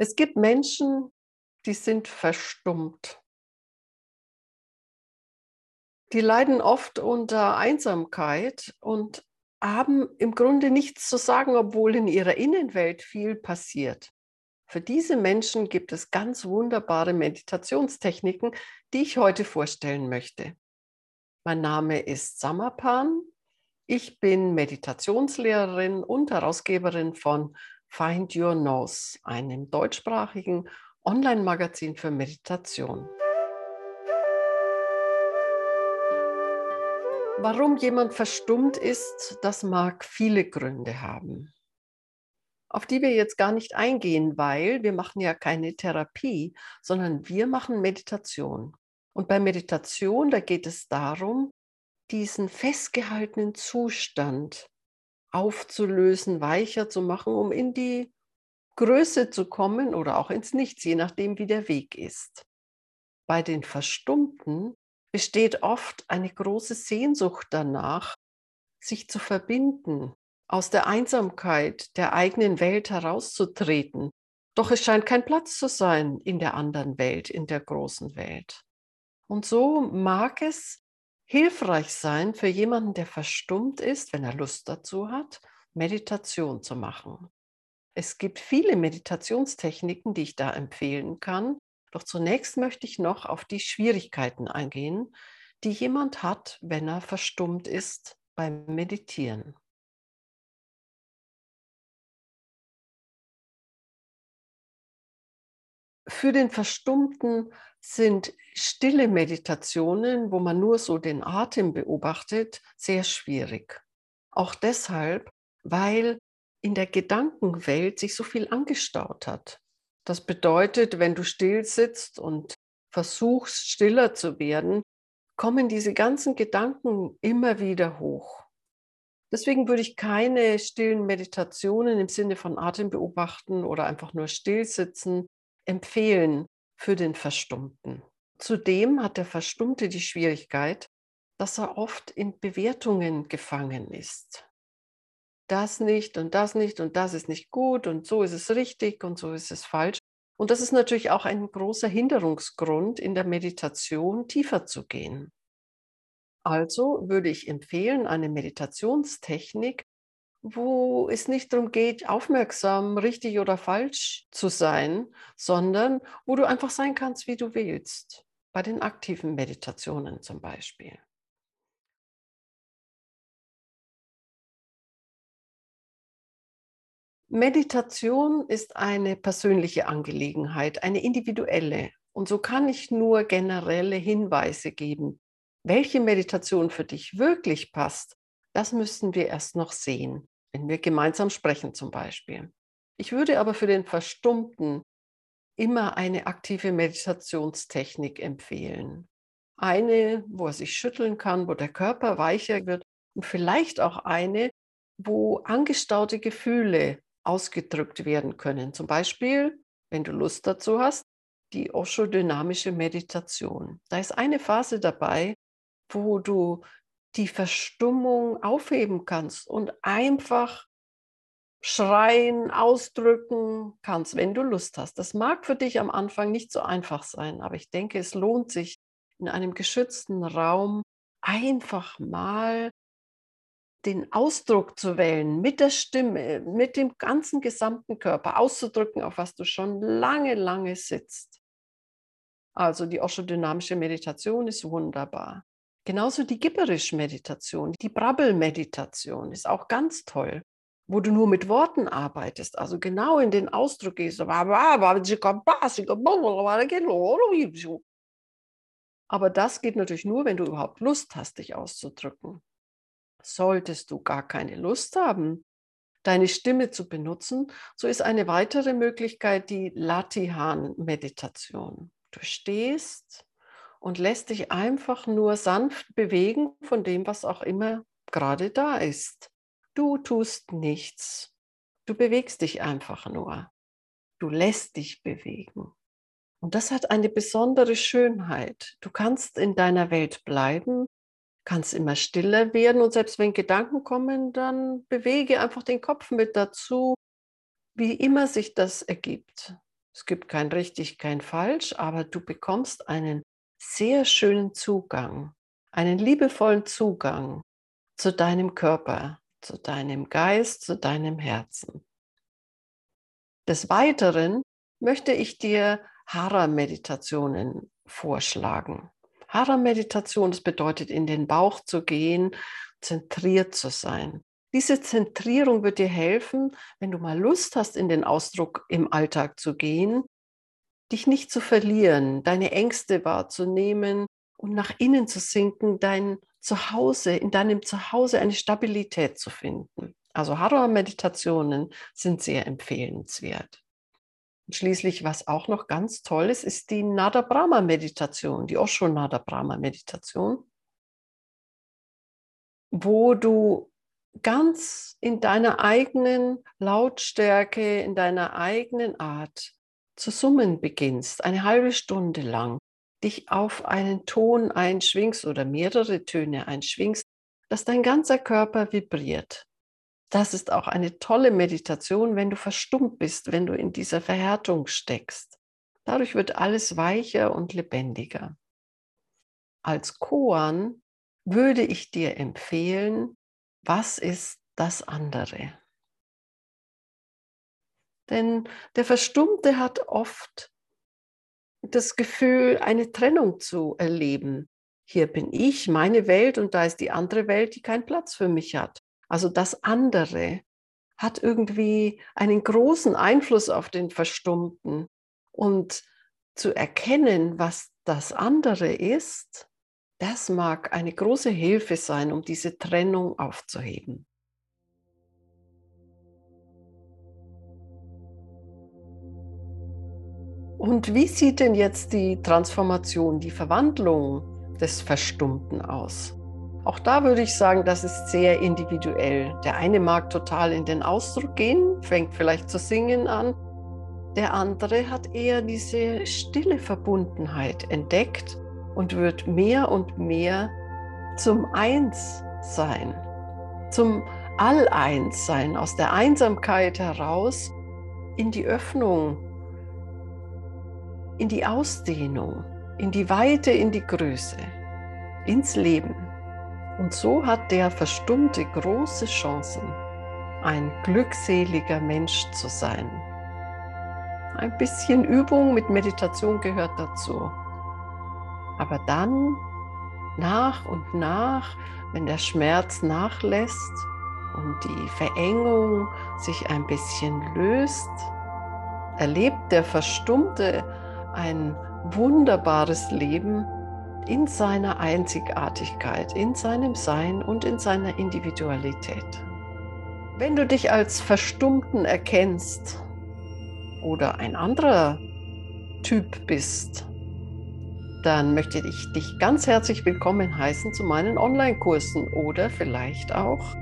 Es gibt Menschen, die sind verstummt. Die leiden oft unter Einsamkeit und haben im Grunde nichts zu sagen, obwohl in ihrer Innenwelt viel passiert. Für diese Menschen gibt es ganz wunderbare Meditationstechniken, die ich heute vorstellen möchte. Mein Name ist Samapan. Ich bin Meditationslehrerin und Herausgeberin von Find Your Nose, einem deutschsprachigen Online-Magazin für Meditation. Warum jemand verstummt ist, das mag viele Gründe haben, auf die wir jetzt gar nicht eingehen, weil wir machen ja keine Therapie, sondern wir machen Meditation. Und bei Meditation, da geht es darum, diesen festgehaltenen Zustand aufzulösen, weicher zu machen, um in die Größe zu kommen oder auch ins Nichts, je nachdem, wie der Weg ist. Bei den Verstummten besteht oft eine große Sehnsucht danach, sich zu verbinden, aus der Einsamkeit der eigenen Welt herauszutreten. Doch es scheint kein Platz zu sein in der anderen Welt, in der großen Welt. Und so mag es hilfreich sein für jemanden, der verstummt ist, wenn er Lust dazu hat, Meditation zu machen. Es gibt viele Meditationstechniken, die ich da empfehlen kann. Doch zunächst möchte ich noch auf die Schwierigkeiten eingehen, die jemand hat, wenn er verstummt ist beim Meditieren. Für den Verstummten sind stille Meditationen, wo man nur so den Atem beobachtet, sehr schwierig. Auch deshalb, weil in der Gedankenwelt sich so viel angestaut hat. Das bedeutet, wenn du still sitzt und versuchst, stiller zu werden, kommen diese ganzen Gedanken immer wieder hoch. Deswegen würde ich keine stillen Meditationen im Sinne von Atem beobachten oder einfach nur still sitzen empfehlen für den Verstummten. Zudem hat der Verstummte die Schwierigkeit, dass er oft in Bewertungen gefangen ist. Das nicht und das nicht und das ist nicht gut und so ist es richtig und so ist es falsch. Und das ist natürlich auch ein großer Hinderungsgrund in der Meditation, tiefer zu gehen. Also würde ich empfehlen, eine Meditationstechnik, wo es nicht darum geht, aufmerksam, richtig oder falsch zu sein, sondern wo du einfach sein kannst, wie du willst. Bei den aktiven Meditationen zum Beispiel. Meditation ist eine persönliche Angelegenheit, eine individuelle. Und so kann ich nur generelle Hinweise geben. Welche Meditation für dich wirklich passt, das müssen wir erst noch sehen wenn wir gemeinsam sprechen zum Beispiel. Ich würde aber für den Verstummten immer eine aktive Meditationstechnik empfehlen. Eine, wo er sich schütteln kann, wo der Körper weicher wird und vielleicht auch eine, wo angestaute Gefühle ausgedrückt werden können. Zum Beispiel, wenn du Lust dazu hast, die Osho-dynamische Meditation. Da ist eine Phase dabei, wo du die Verstummung aufheben kannst und einfach schreien, ausdrücken kannst, wenn du Lust hast. Das mag für dich am Anfang nicht so einfach sein, aber ich denke, es lohnt sich in einem geschützten Raum einfach mal den Ausdruck zu wählen, mit der Stimme, mit dem ganzen gesamten Körper auszudrücken, auf was du schon lange, lange sitzt. Also die Osho-dynamische Meditation ist wunderbar. Genauso die Gibberisch-Meditation, die Brabbel-Meditation ist auch ganz toll, wo du nur mit Worten arbeitest, also genau in den Ausdruck gehst. Aber das geht natürlich nur, wenn du überhaupt Lust hast, dich auszudrücken. Solltest du gar keine Lust haben, deine Stimme zu benutzen, so ist eine weitere Möglichkeit die Latihan-Meditation. Du stehst und lässt dich einfach nur sanft bewegen von dem, was auch immer gerade da ist. Du tust nichts. Du bewegst dich einfach nur. Du lässt dich bewegen. Und das hat eine besondere Schönheit. Du kannst in deiner Welt bleiben, kannst immer stiller werden und selbst wenn Gedanken kommen, dann bewege einfach den Kopf mit dazu, wie immer sich das ergibt. Es gibt kein richtig, kein falsch, aber du bekommst einen sehr schönen Zugang, einen liebevollen Zugang zu deinem Körper, zu deinem Geist, zu deinem Herzen. Des Weiteren möchte ich dir Hara-Meditationen vorschlagen. Hara-Meditation, das bedeutet, in den Bauch zu gehen, zentriert zu sein. Diese Zentrierung wird dir helfen, wenn du mal Lust hast, in den Ausdruck im Alltag zu gehen, dich nicht zu verlieren, deine Ängste wahrzunehmen und nach innen zu sinken, dein Zuhause, in deinem Zuhause eine Stabilität zu finden. Also Hara-Meditationen sind sehr empfehlenswert. Und schließlich, was auch noch ganz toll ist, ist die Nada Brahma Meditation, die Osho Nada Brahma Meditation, wo du ganz in deiner eigenen Lautstärke, in deiner eigenen Art zu summen beginnst, eine halbe Stunde lang, dich auf einen Ton einschwingst oder mehrere Töne einschwingst, dass dein ganzer Körper vibriert. Das ist auch eine tolle Meditation, wenn du verstummt bist, wenn du in dieser Verhärtung steckst. Dadurch wird alles weicher und lebendiger. Als Koan würde ich dir empfehlen, was ist das andere? Denn der Verstummte hat oft das Gefühl, eine Trennung zu erleben. Hier bin ich, meine Welt, und da ist die andere Welt, die keinen Platz für mich hat. Also das andere hat irgendwie einen großen Einfluss auf den Verstummten. Und zu erkennen, was das andere ist, das mag eine große Hilfe sein, um diese Trennung aufzuheben. Und wie sieht denn jetzt die Transformation, die Verwandlung des Verstummten aus? Auch da würde ich sagen, das ist sehr individuell. Der eine mag total in den Ausdruck gehen, fängt vielleicht zu singen an. Der andere hat eher diese stille Verbundenheit entdeckt und wird mehr und mehr zum Einssein, zum All-Eins-Sein, aus der Einsamkeit heraus in die Öffnung, in die Ausdehnung, in die Weite, in die Größe, ins Leben. Und so hat der Verstummte große Chancen, ein glückseliger Mensch zu sein. Ein bisschen Übung mit Meditation gehört dazu. Aber dann, nach und nach, wenn der Schmerz nachlässt und die Verengung sich ein bisschen löst, erlebt der Verstummte ein wunderbares Leben in seiner Einzigartigkeit, in seinem Sein und in seiner Individualität. Wenn du dich als Verstummten erkennst oder ein anderer Typ bist, dann möchte ich dich ganz herzlich willkommen heißen zu meinen Online-Kursen oder vielleicht auch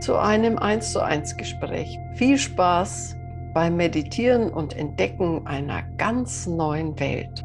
zu einem 1 zu 1 Gespräch. Viel Spaß beim Meditieren und Entdecken einer ganz neuen Welt.